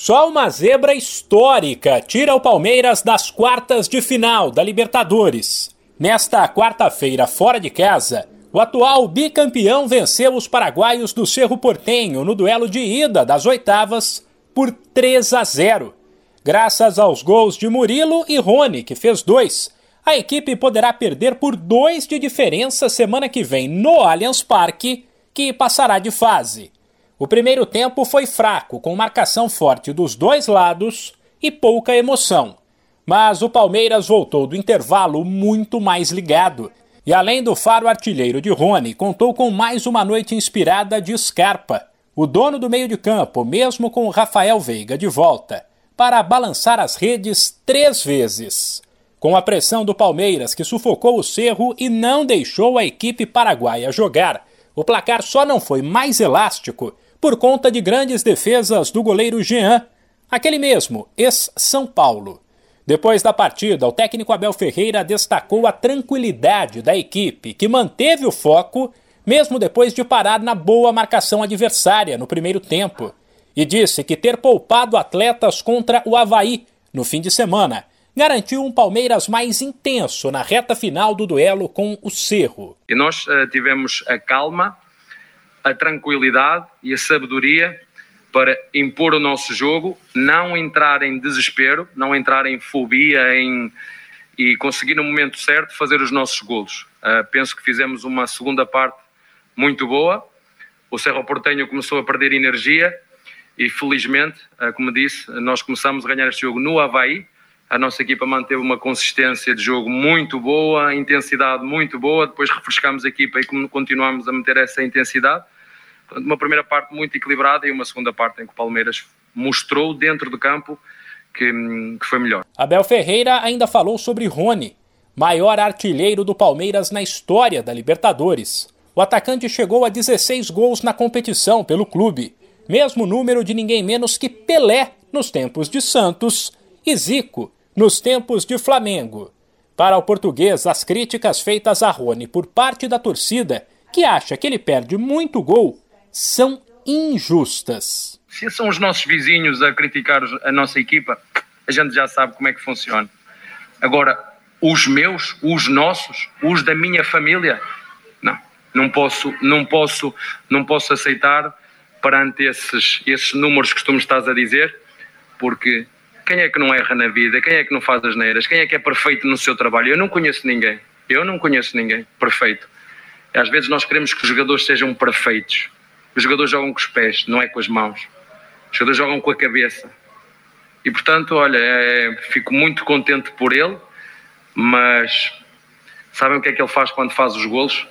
Só uma zebra histórica tira o Palmeiras das quartas de final da Libertadores. Nesta quarta-feira, fora de casa, o atual bicampeão venceu os paraguaios do Cerro Portenho no duelo de ida das oitavas por 3 a 0. Graças aos gols de Murilo e Rony, que fez dois, a equipe poderá perder por dois de diferença semana que vem no Allianz Parque, que passará de fase. O primeiro tempo foi fraco, com marcação forte dos dois lados e pouca emoção. Mas o Palmeiras voltou do intervalo muito mais ligado. E além do faro artilheiro de Rony, contou com mais uma noite inspirada de Scarpa, o dono do meio de campo, mesmo com Rafael Veiga de volta, para balançar as redes três vezes. Com a pressão do Palmeiras, que sufocou o Cerro e não deixou a equipe paraguaia jogar, o placar só não foi mais elástico por conta de grandes defesas do goleiro Jean, aquele mesmo, ex-São Paulo. Depois da partida, o técnico Abel Ferreira destacou a tranquilidade da equipe, que manteve o foco, mesmo depois de parar na boa marcação adversária no primeiro tempo, e disse que ter poupado atletas contra o Havaí no fim de semana garantiu um Palmeiras mais intenso na reta final do duelo com o Cerro. E nós uh, tivemos a calma a tranquilidade e a sabedoria para impor o nosso jogo, não entrar em desespero, não entrar em fobia em, e conseguir no momento certo fazer os nossos golos. Uh, penso que fizemos uma segunda parte muito boa. O Cerro Portenho começou a perder energia e felizmente, uh, como disse, nós começamos a ganhar este jogo no Havaí. A nossa equipa manteve uma consistência de jogo muito boa, intensidade muito boa. Depois refrescamos a equipa e continuamos a manter essa intensidade uma primeira parte muito equilibrada e uma segunda parte em que o Palmeiras mostrou dentro do campo que, que foi melhor. Abel Ferreira ainda falou sobre Rony, maior artilheiro do Palmeiras na história da Libertadores. O atacante chegou a 16 gols na competição pelo clube, mesmo número de ninguém menos que Pelé nos tempos de Santos e Zico nos tempos de Flamengo. Para o português, as críticas feitas a Rony por parte da torcida, que acha que ele perde muito gol, são injustas. Se são os nossos vizinhos a criticar a nossa equipa, a gente já sabe como é que funciona. Agora, os meus, os nossos, os da minha família, não, não posso, não posso, não posso aceitar perante esses, esses números que tu me estás a dizer, porque quem é que não erra na vida? Quem é que não faz as neiras? Quem é que é perfeito no seu trabalho? Eu não conheço ninguém. Eu não conheço ninguém perfeito. Às vezes nós queremos que os jogadores sejam perfeitos. Os jogadores jogam com os pés, não é com as mãos. Os jogadores jogam com a cabeça. E portanto, olha, é, fico muito contente por ele, mas sabem o que é que ele faz quando faz os golos?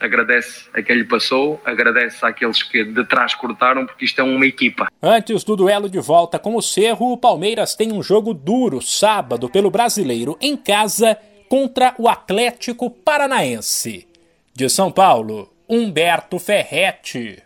Agradece a quem lhe passou, agradece àqueles que de trás cortaram, porque isto é uma equipa. Antes do duelo de volta com o Cerro, o Palmeiras tem um jogo duro sábado pelo brasileiro em casa contra o Atlético Paranaense. De São Paulo, Humberto Ferretti.